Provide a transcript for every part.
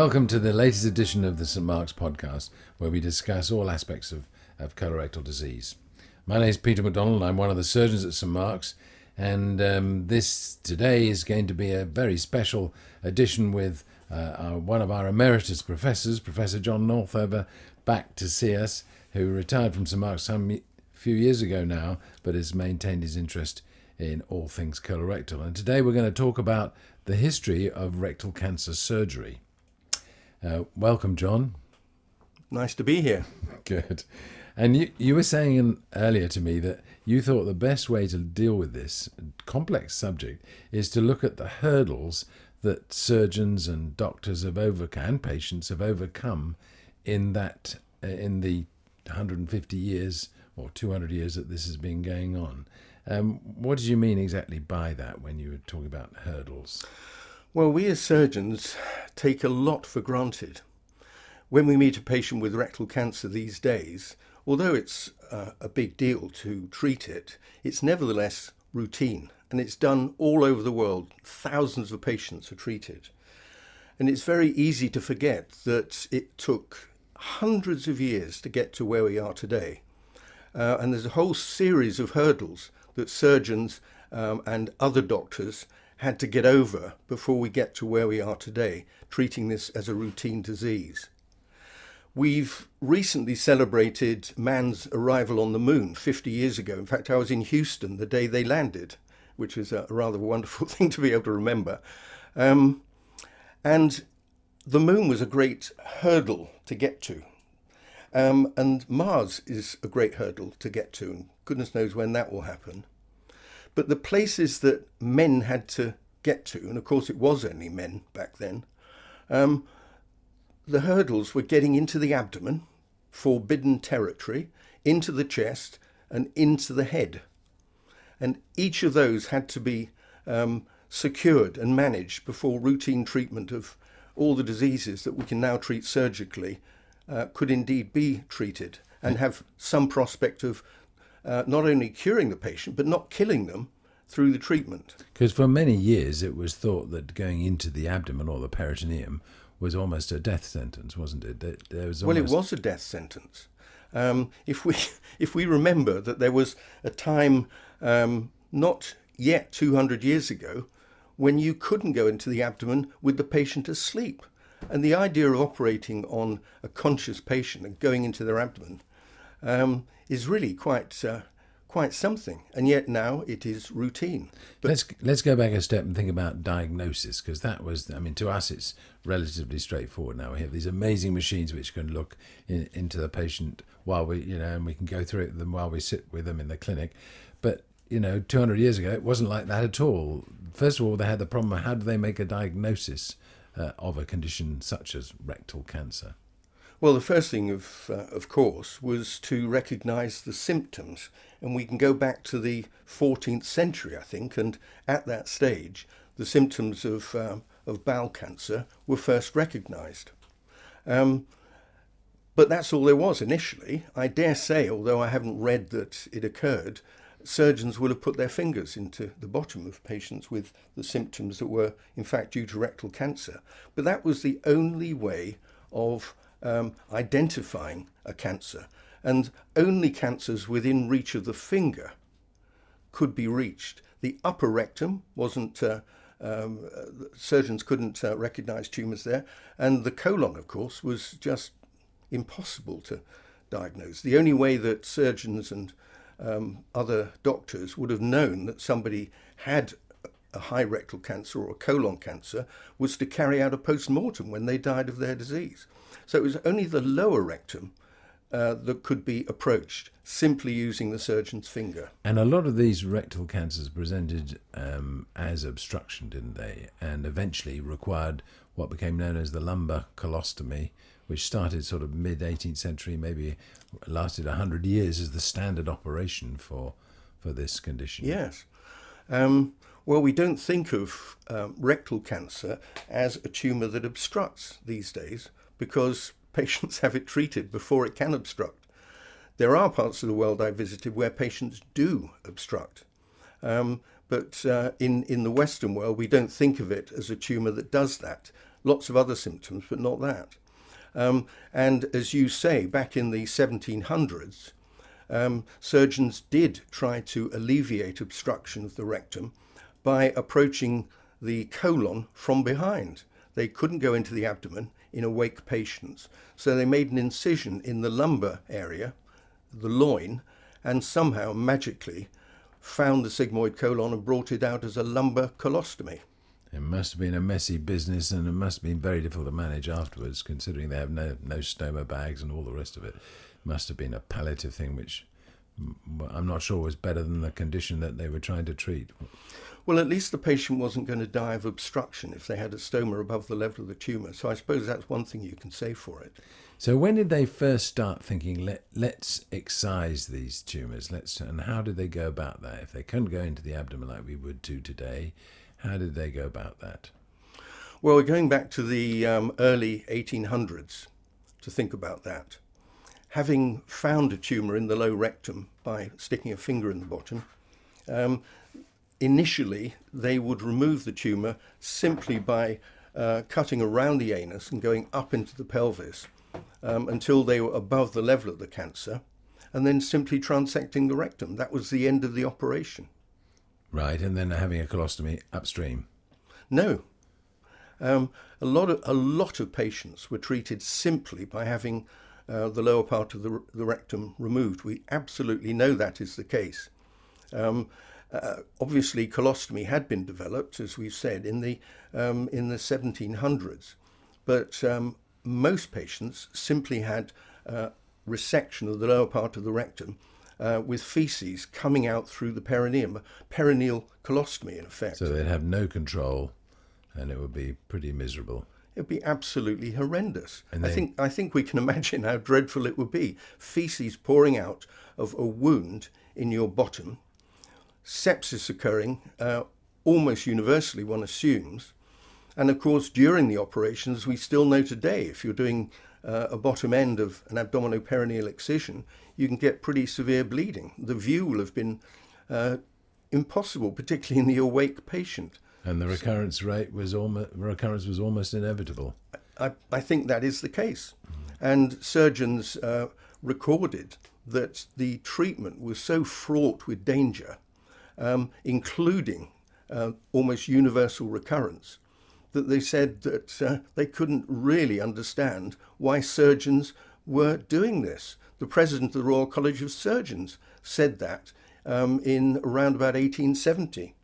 Welcome to the latest edition of the St. Mark's podcast, where we discuss all aspects of, of colorectal disease. My name is Peter MacDonald, I'm one of the surgeons at St. Mark's, and um, this today is going to be a very special edition with uh, our, one of our emeritus professors, Professor John Northover, back to see us, who retired from St. Mark's some few years ago now, but has maintained his interest in all things colorectal. And today we're going to talk about the history of rectal cancer surgery. Uh, welcome, John. Nice to be here. Good. And you, you were saying earlier to me that you thought the best way to deal with this complex subject is to look at the hurdles that surgeons and doctors have overcome, and patients have overcome in that uh, in the 150 years or 200 years that this has been going on. Um, what did you mean exactly by that when you were talking about hurdles? Well, we as surgeons take a lot for granted. When we meet a patient with rectal cancer these days, although it's uh, a big deal to treat it, it's nevertheless routine and it's done all over the world. Thousands of patients are treated. And it's very easy to forget that it took hundreds of years to get to where we are today. Uh, and there's a whole series of hurdles that surgeons um, and other doctors had to get over before we get to where we are today, treating this as a routine disease. We've recently celebrated man's arrival on the moon 50 years ago. In fact, I was in Houston the day they landed, which was a rather wonderful thing to be able to remember. Um, and the moon was a great hurdle to get to. Um, and Mars is a great hurdle to get to, and goodness knows when that will happen. But the places that men had to get to, and of course it was only men back then, um, the hurdles were getting into the abdomen, forbidden territory, into the chest, and into the head. And each of those had to be um, secured and managed before routine treatment of all the diseases that we can now treat surgically uh, could indeed be treated and have some prospect of uh, not only curing the patient but not killing them through the treatment. Because for many years it was thought that going into the abdomen or the peritoneum was almost a death sentence, wasn't it? There was almost... Well, it was a death sentence. Um, if we if we remember that there was a time um, not yet 200 years ago when you couldn't go into the abdomen with the patient asleep. And the idea of operating on a conscious patient and going into their abdomen um, is really quite uh, quite something. And yet now it is routine. But let's let's go back a step and think about diagnosis because that was I mean to us it's relatively straightforward now. We have these amazing machines which can look in, into the patient while we you know and we can go through them while we sit with them in the clinic. But you know, 200 years ago, it wasn't like that at all. First of all, they had the problem of how do they make a diagnosis uh, of a condition such as rectal cancer? Well, the first thing, of, uh, of course, was to recognise the symptoms. And we can go back to the 14th century, I think, and at that stage, the symptoms of, um, of bowel cancer were first recognised. Um, but that's all there was initially. I dare say, although I haven't read that it occurred, surgeons would have put their fingers into the bottom of patients with the symptoms that were, in fact, due to rectal cancer. But that was the only way of um, identifying a cancer. And only cancers within reach of the finger could be reached. The upper rectum wasn't. Uh, um, surgeons couldn't uh, recognize tumors there, and the colon, of course, was just impossible to diagnose. The only way that surgeons and um, other doctors would have known that somebody had a high rectal cancer or a colon cancer was to carry out a post mortem when they died of their disease. So it was only the lower rectum uh, that could be approached simply using the surgeon's finger. And a lot of these rectal cancers presented um, as obstruction, didn't they? And eventually required what became known as the lumbar colostomy, which started sort of mid 18th century, maybe lasted 100 years as the standard operation for, for this condition. Yes. Um, well, we don't think of um, rectal cancer as a tumour that obstructs these days because patients have it treated before it can obstruct. There are parts of the world I visited where patients do obstruct. Um, but uh, in, in the Western world, we don't think of it as a tumour that does that. lots of other symptoms, but not that. Um, and as you say, back in the 1700s, um, surgeons did try to alleviate obstruction of the rectum by approaching the colon from behind. They couldn't go into the abdomen in awake patients, so they made an incision in the lumbar area, the loin, and somehow magically found the sigmoid colon and brought it out as a lumbar colostomy. It must have been a messy business, and it must have been very difficult to manage afterwards, considering they have no no stoma bags and all the rest of it. Must have been a palliative thing, which mm, I'm not sure was better than the condition that they were trying to treat. Well, at least the patient wasn't going to die of obstruction if they had a stoma above the level of the tumour. So I suppose that's one thing you can say for it. So when did they first start thinking, Let, let's excise these tumours? Let's and how did they go about that? If they couldn't go into the abdomen like we would do today, how did they go about that? Well, we're going back to the um, early 1800s to think about that. Having found a tumour in the low rectum by sticking a finger in the bottom, um, initially they would remove the tumour simply by uh, cutting around the anus and going up into the pelvis um, until they were above the level of the cancer, and then simply transecting the rectum. That was the end of the operation. Right, and then having a colostomy upstream. No. Um, a lot of a lot of patients were treated simply by having uh, the lower part of the, the rectum removed. We absolutely know that is the case. Um, uh, obviously, colostomy had been developed, as we've said, in the um, in the 1700s, but um, most patients simply had uh, resection of the lower part of the rectum uh, with feces coming out through the perineum, perineal colostomy, in effect. So they'd have no control, and it would be pretty miserable. It'd be absolutely horrendous. I think I think we can imagine how dreadful it would be. Feces pouring out of a wound in your bottom, sepsis occurring uh, almost universally, one assumes. And of course, during the operations, we still know today if you're doing uh, a bottom end of an abdominoperineal excision, you can get pretty severe bleeding. The view will have been uh, impossible, particularly in the awake patient. And the recurrence rate was almost recurrence was almost inevitable. I, I think that is the case, and surgeons uh, recorded that the treatment was so fraught with danger, um, including uh, almost universal recurrence, that they said that uh, they couldn't really understand why surgeons were doing this. The president of the Royal College of Surgeons said that um, in around about 1870.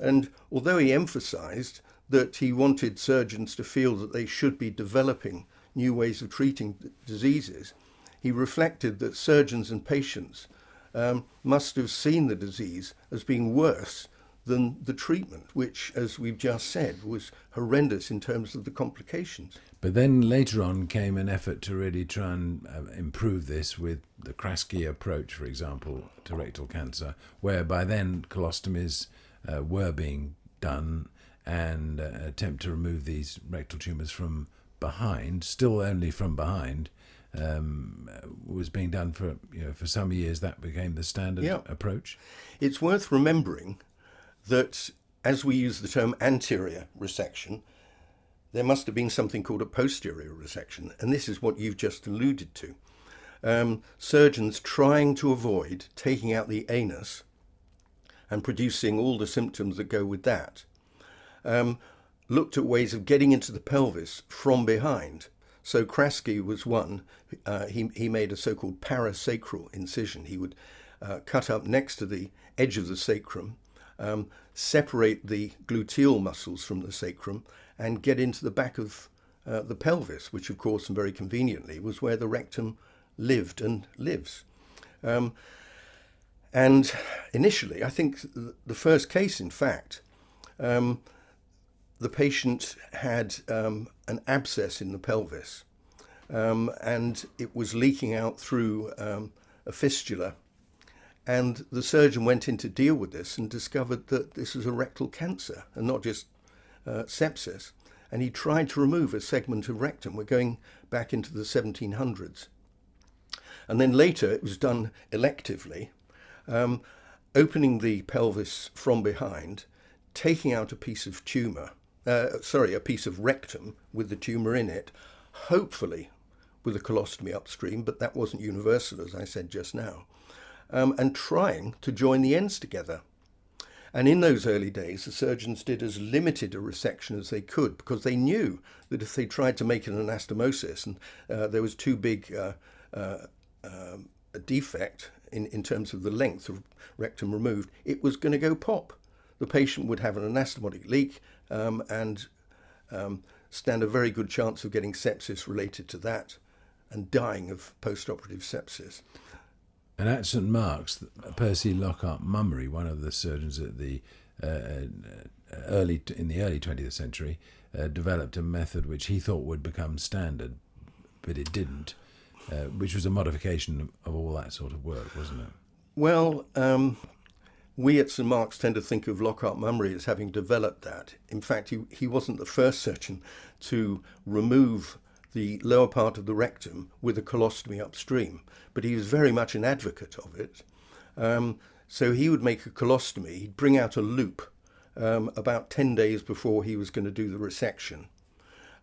And although he emphasized that he wanted surgeons to feel that they should be developing new ways of treating diseases, he reflected that surgeons and patients um, must have seen the disease as being worse than the treatment, which, as we've just said, was horrendous in terms of the complications. But then later on came an effort to really try and uh, improve this with the Kraske approach, for example, to rectal cancer, where by then colostomies uh, were being done and uh, attempt to remove these rectal tumours from behind, still only from behind, um, was being done for you know for some years. That became the standard yeah. approach. It's worth remembering that as we use the term anterior resection, there must have been something called a posterior resection, and this is what you've just alluded to. Um, surgeons trying to avoid taking out the anus and producing all the symptoms that go with that, um, looked at ways of getting into the pelvis from behind. So Kraske was one. Uh, he, he made a so-called parasacral incision. He would uh, cut up next to the edge of the sacrum um, separate the gluteal muscles from the sacrum and get into the back of uh, the pelvis, which, of course, and very conveniently, was where the rectum lived and lives. Um, and initially, I think the first case, in fact, um, the patient had um, an abscess in the pelvis um, and it was leaking out through um, a fistula and the surgeon went in to deal with this and discovered that this was a rectal cancer and not just uh, sepsis. And he tried to remove a segment of rectum. We're going back into the 1700s. And then later it was done electively, um, opening the pelvis from behind, taking out a piece of tumour uh, sorry, a piece of rectum with the tumour in it, hopefully with a colostomy upstream, but that wasn't universal, as I said just now, um, and trying to join the ends together. And in those early days, the surgeons did as limited a resection as they could because they knew that if they tried to make an anastomosis and uh, there was too big uh, uh, um, a defect in, in terms of the length of rectum removed, it was going to go pop. The patient would have an anastomotic leak um, and um, stand a very good chance of getting sepsis related to that and dying of post-operative sepsis. And at St Mark's, Percy Lockhart Mummery, one of the surgeons at the uh, uh early in the early 20th century, uh, developed a method which he thought would become standard, but it didn't, uh, which was a modification of all that sort of work, wasn't it? Well, um, we at St Mark's tend to think of Lockhart Mummery as having developed that. In fact, he, he wasn't the first surgeon to remove the lower part of the rectum with a colostomy upstream, but he was very much an advocate of it. Um, so he would make a colostomy, he'd bring out a loop um, about 10 days before he was going to do the resection.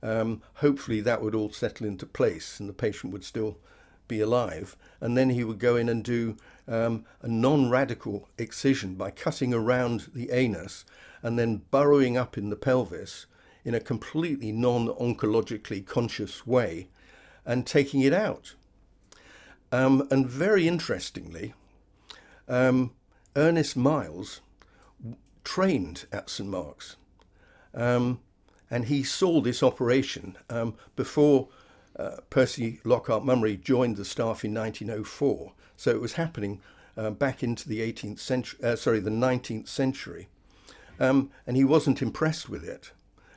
Um, hopefully, that would all settle into place and the patient would still be alive. And then he would go in and do um, a non radical excision by cutting around the anus and then burrowing up in the pelvis in a completely non oncologically conscious way and taking it out. Um, and very interestingly, um, Ernest Miles trained at St Mark's. Um, and he saw this operation um, before uh, Percy Lockhart Mummery joined the staff in 1904. So it was happening uh, back into the 18th century, uh, sorry, the 19th century. Um, and he wasn't impressed with it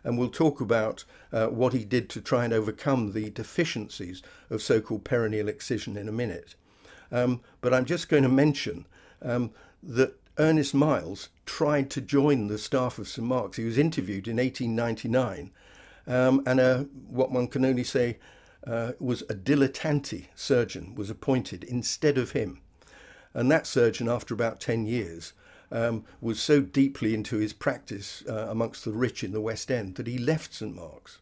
and we'll talk about uh, what he did to try and overcome the deficiencies of so called perineal excision in a minute. Um, but I'm just going to mention um, that Ernest Miles tried to join the staff of St Mark's. He was interviewed in 1899, um, and a, uh, what one can only say uh, was a dilettante surgeon was appointed instead of him. And that surgeon, after about 10 years, um, was so deeply into his practice uh, amongst the rich in the West End that he left St Mark's.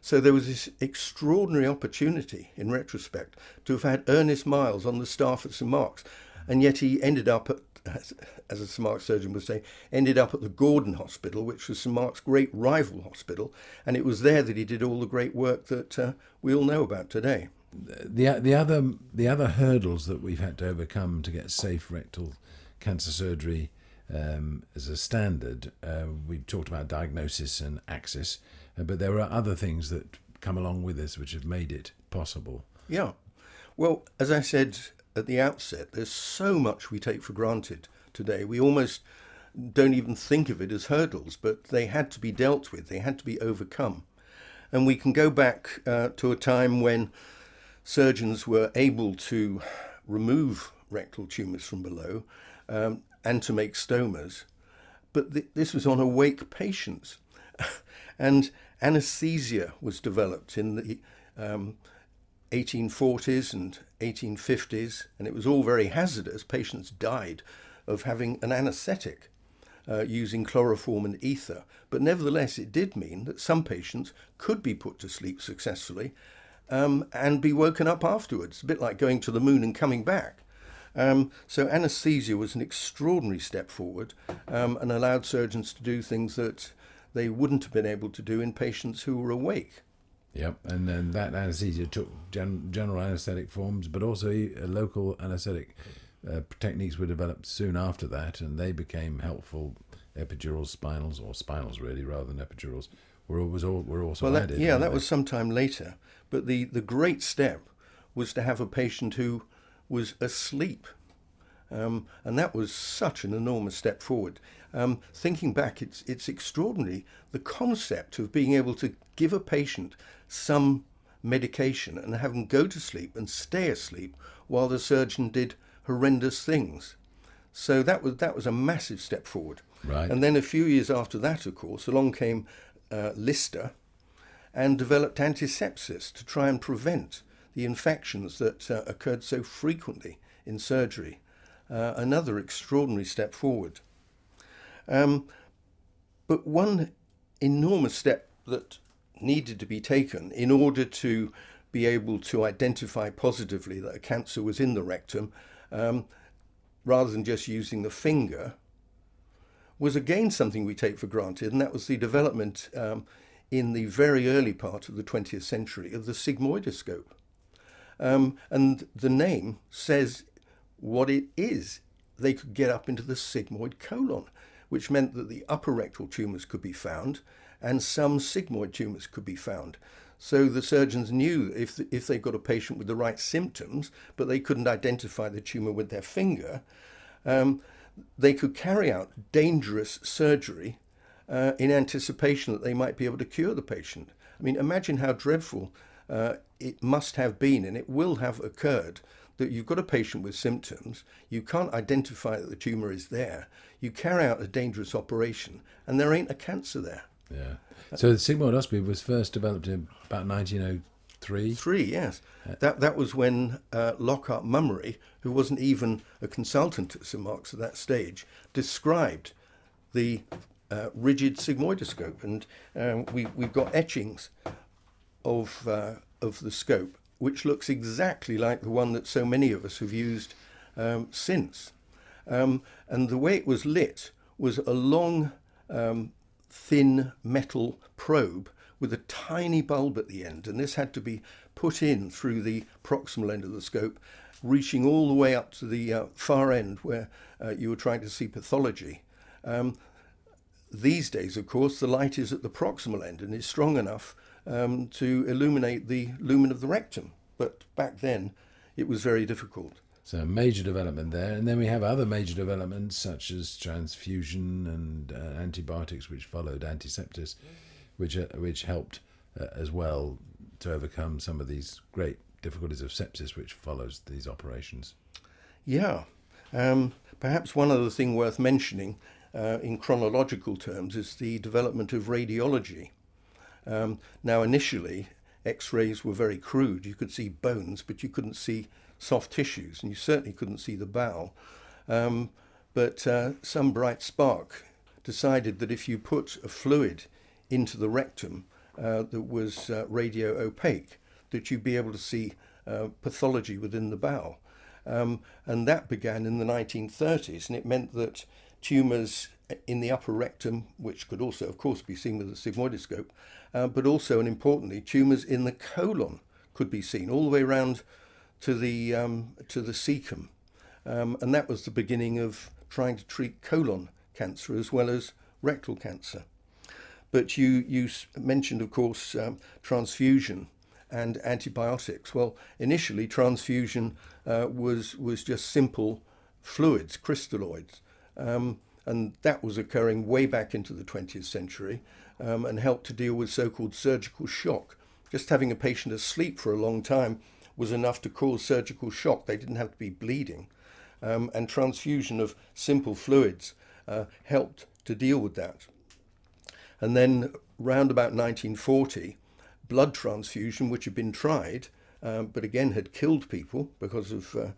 So there was this extraordinary opportunity, in retrospect, to have had Ernest Miles on the staff at St Mark's, and yet he ended up at, as, as a St Mark's surgeon would say, ended up at the Gordon Hospital, which was St Mark's great rival hospital, and it was there that he did all the great work that uh, we all know about today. The the other the other hurdles that we've had to overcome to get safe rectal cancer surgery um, as a standard. Uh, we talked about diagnosis and access, uh, but there are other things that come along with this which have made it possible. Yeah. Well, as I said at the outset, there's so much we take for granted today. We almost don't even think of it as hurdles, but they had to be dealt with, they had to be overcome. And we can go back uh, to a time when surgeons were able to remove rectal tumours from below um, and to make stomas. But th- this was on awake patients. and anesthesia was developed in the um, 1840s and 1850s, and it was all very hazardous. Patients died of having an anesthetic. Uh, using chloroform and ether, but nevertheless, it did mean that some patients could be put to sleep successfully um, and be woken up afterwards, a bit like going to the moon and coming back. Um, so anaesthesia was an extraordinary step forward um, and allowed surgeons to do things that they wouldn't have been able to do in patients who were awake. Yep, and then that anaesthesia took gen- general anaesthetic forms, but also uh, local anaesthetic uh, techniques were developed soon after that, and they became helpful. Epidurals, spinals, or spinals really, rather than epidurals, were was all, were also well, that, added. Yeah, that they? was some time later. But the the great step was to have a patient who was asleep. Um, and that was such an enormous step forward. Um, thinking back, it's, it's extraordinary the concept of being able to give a patient some medication and have them go to sleep and stay asleep while the surgeon did horrendous things. So that was that was a massive step forward. Right. And then a few years after that, of course, along came uh, Lister and developed antisepsis to try and prevent the infections that uh, occurred so frequently in surgery. Uh, another extraordinary step forward. Um, but one enormous step that needed to be taken in order to be able to identify positively that a cancer was in the rectum, um, rather than just using the finger, was again something we take for granted, and that was the development um, in the very early part of the 20th century of the sigmoidoscope. Um, and the name says what it is. They could get up into the sigmoid colon, which meant that the upper rectal tumours could be found and some sigmoid tumours could be found. So the surgeons knew if, if they got a patient with the right symptoms, but they couldn't identify the tumour with their finger, um, they could carry out dangerous surgery uh, in anticipation that they might be able to cure the patient. I mean, imagine how dreadful uh, it must have been, and it will have occurred, that you've got a patient with symptoms, you can't identify that the tumour is there, you carry out a dangerous operation, and there ain't a cancer there. Yeah. So the sigmoidoscopy was first developed in about 1903. Three, yes. That that was when uh, Lockhart Mummery, who wasn't even a consultant at St Mark's at that stage, described the uh, rigid sigmoidoscope, and um, we we've got etchings of uh, of the scope, which looks exactly like the one that so many of us have used um, since. Um, and the way it was lit was a long, um, thin metal probe with a tiny bulb at the end, and this had to be put in through the proximal end of the scope, reaching all the way up to the uh, far end where uh, you were trying to see pathology. Um, these days, of course, the light is at the proximal end and is strong enough um, to illuminate the lumen of the rectum. But back then, it was very difficult. So major development there, and then we have other major developments such as transfusion and uh, antibiotics, which followed antiseptics, which uh, which helped uh, as well to overcome some of these great difficulties of sepsis, which follows these operations. Yeah, um, perhaps one other thing worth mentioning uh, in chronological terms is the development of radiology. Um, now, initially, X-rays were very crude. You could see bones, but you couldn't see soft tissues, and you certainly couldn't see the bowel. Um, but uh, some bright spark decided that if you put a fluid into the rectum uh, that was uh, radio opaque, that you'd be able to see uh, pathology within the bowel. Um, and that began in the 1930s, and it meant that tumours in the upper rectum, which could also, of course, be seen with a sigmoidoscope, uh, but also, and importantly, tumours in the colon could be seen all the way around to the um, to the cecum, um, and that was the beginning of trying to treat colon cancer as well as rectal cancer. But you you mentioned, of course, um, transfusion and antibiotics. Well, initially transfusion uh, was was just simple fluids, crystalloids, um, and that was occurring way back into the 20th century, um, and helped to deal with so-called surgical shock. Just having a patient asleep for a long time was enough to cause surgical shock. They didn't have to be bleeding. Um, and transfusion of simple fluids uh, helped to deal with that. And then, round about 1940, blood transfusion, which had been tried, um, but again had killed people because of uh,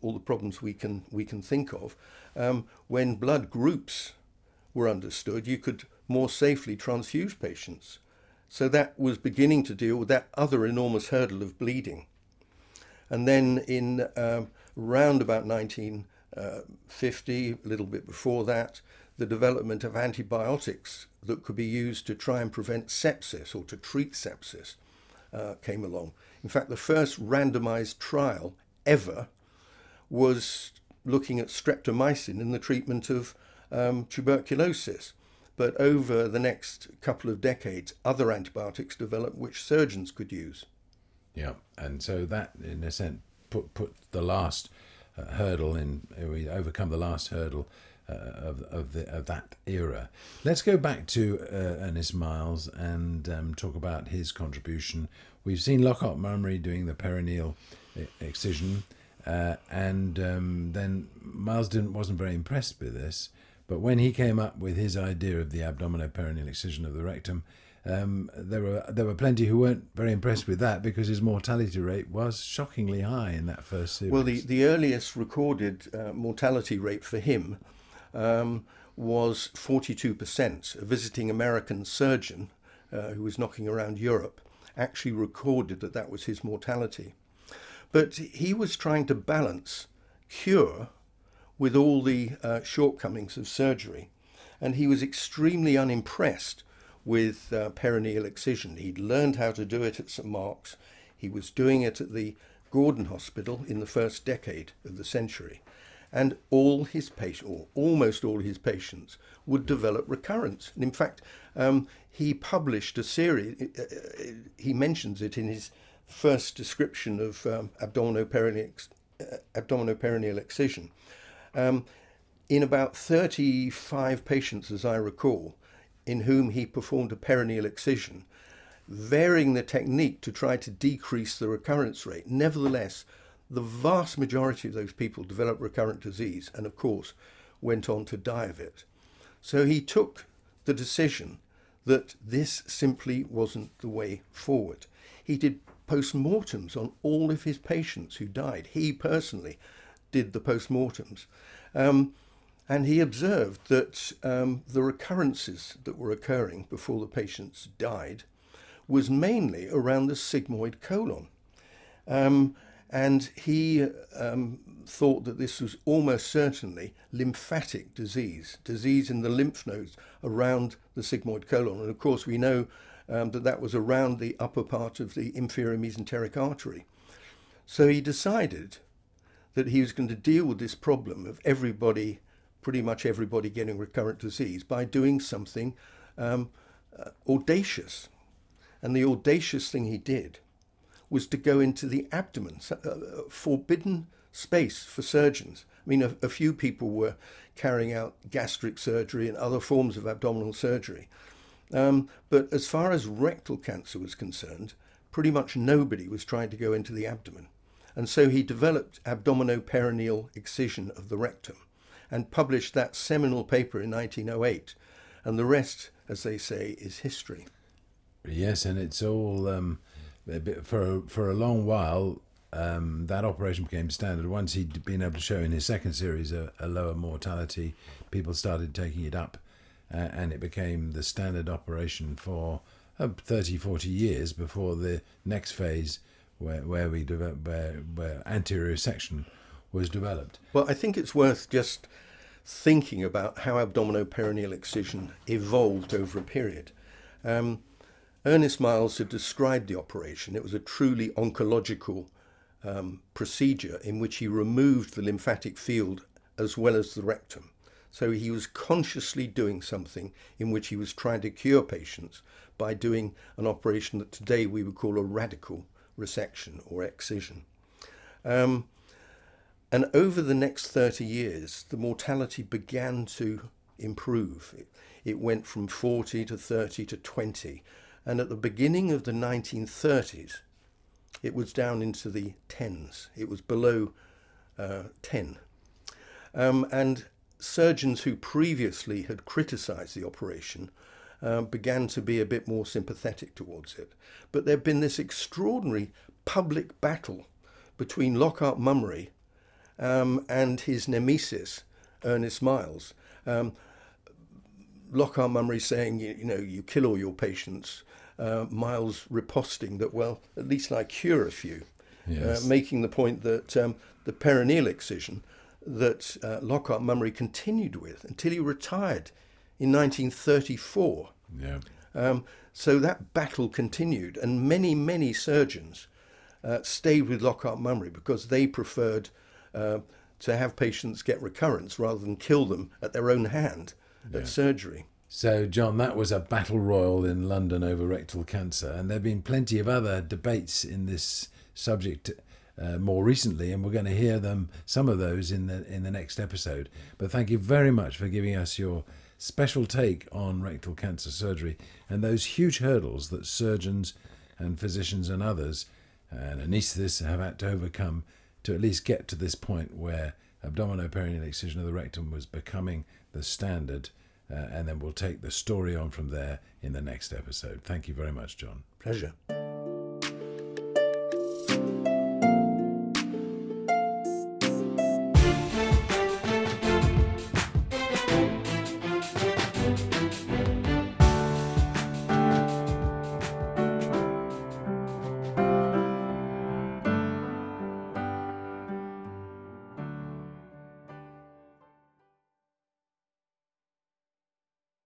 all the problems we can we can think of. Um, when blood groups were understood, you could more safely transfuse patients. So that was beginning to deal with that other enormous hurdle of bleeding. And then in uh, around about 1950, a little bit before that, the development of antibiotics that could be used to try and prevent sepsis or to treat sepsis uh, came along. In fact, the first randomized trial ever was looking at streptomycin in the treatment of um, tuberculosis. But over the next couple of decades, other antibiotics developed which surgeons could use. Yeah, and so that, in a sense, put put the last uh, hurdle in. We overcome the last hurdle uh, of of, the, of that era. Let's go back to uh, Ernest Miles and um, talk about his contribution. We've seen Lockhart Mummery doing the perineal excision, uh, and um, then Miles didn't wasn't very impressed with this. But when he came up with his idea of the abdominoperineal excision of the rectum, um, there were there were plenty who weren't very impressed with that because his mortality rate was shockingly high in that first series. Well, the, the earliest recorded uh, mortality rate for him um, was 42%. A visiting American surgeon uh, who was knocking around Europe actually recorded that that was his mortality. But he was trying to balance cure with all the uh, shortcomings of surgery. And he was extremely unimpressed with uh, perineal excision. He'd learned how to do it at St Mark's. He was doing it at the Gordon Hospital in the first decade of the century. And all his patients, or almost all his patients, would develop recurrence. And in fact, um, he published a series, uh, uh, he mentions it in his first description of um, abdominoperineal, uh, abdominoperineal excision. Um, in about 35 patients, as I recall, in whom he performed a perineal excision, varying the technique to try to decrease the recurrence rate. Nevertheless, the vast majority of those people developed recurrent disease and, of course, went on to die of it. So he took the decision that this simply wasn't the way forward. He did post-mortems on all of his patients who died. He personally did the post-mortems. Um, and he observed that um, the recurrences that were occurring before the patients died was mainly around the sigmoid colon. Um, and he um, thought that this was almost certainly lymphatic disease, disease in the lymph nodes around the sigmoid colon. And of course, we know um, that that was around the upper part of the inferior mesenteric artery. So he decided that he was going to deal with this problem of everybody, pretty much everybody getting recurrent disease by doing something um, uh, audacious. And the audacious thing he did was to go into the abdomen, a uh, forbidden space for surgeons. I mean, a, a, few people were carrying out gastric surgery and other forms of abdominal surgery. Um, but as far as rectal cancer was concerned, pretty much nobody was trying to go into the abdomen. And so he developed abdominoperineal excision of the rectum and published that seminal paper in 1908. And the rest, as they say, is history. Yes, and it's all um, for for a long while. Um, that operation became standard. Once he'd been able to show in his second series a, a lower mortality, people started taking it up, uh, and it became the standard operation for uh, 30, 40 years before the next phase, where where we where where anterior section was developed. Well, I think it's worth just thinking about how abdominoperineal excision evolved over a period. Um, Ernest Miles had described the operation. It was a truly oncological um, procedure in which he removed the lymphatic field as well as the rectum. So he was consciously doing something in which he was trying to cure patients by doing an operation that today we would call a radical resection or excision. Um, and over the next 30 years, the mortality began to improve. It, it went from 40 to 30 to 20 and at the beginning of the 1930s, it was down into the tens. It was below uh, 10. Um, and surgeons who previously had criticized the operation uh, began to be a bit more sympathetic towards it. But there had been this extraordinary public battle between Lockhart Mummery um, and his nemesis, Ernest Miles. Um, Lockhart Mummery saying, you, you, know, you kill all your patients, uh, Miles riposting that, well, at least I cure a few, uh, yes. uh, making the point that um, the perineal excision that uh, Lockhart Mummery continued with until he retired in 1934. Yeah. Um, so that battle continued, and many, many surgeons uh, stayed with Lockhart Mummery because they preferred uh, to have patients get recurrence rather than kill them at their own hand yeah. at surgery. So, John, that was a battle royal in London over rectal cancer, and there have been plenty of other debates in this subject uh, more recently, and we're going to hear them some of those in the in the next episode. But thank you very much for giving us your special take on rectal cancer surgery and those huge hurdles that surgeons and physicians and others and anaesthetists have had to overcome to at least get to this point where abdominoperineal excision of the rectum was becoming the standard uh, and then we'll take the story on from there in the next episode. Thank you very much, John. Pleasure.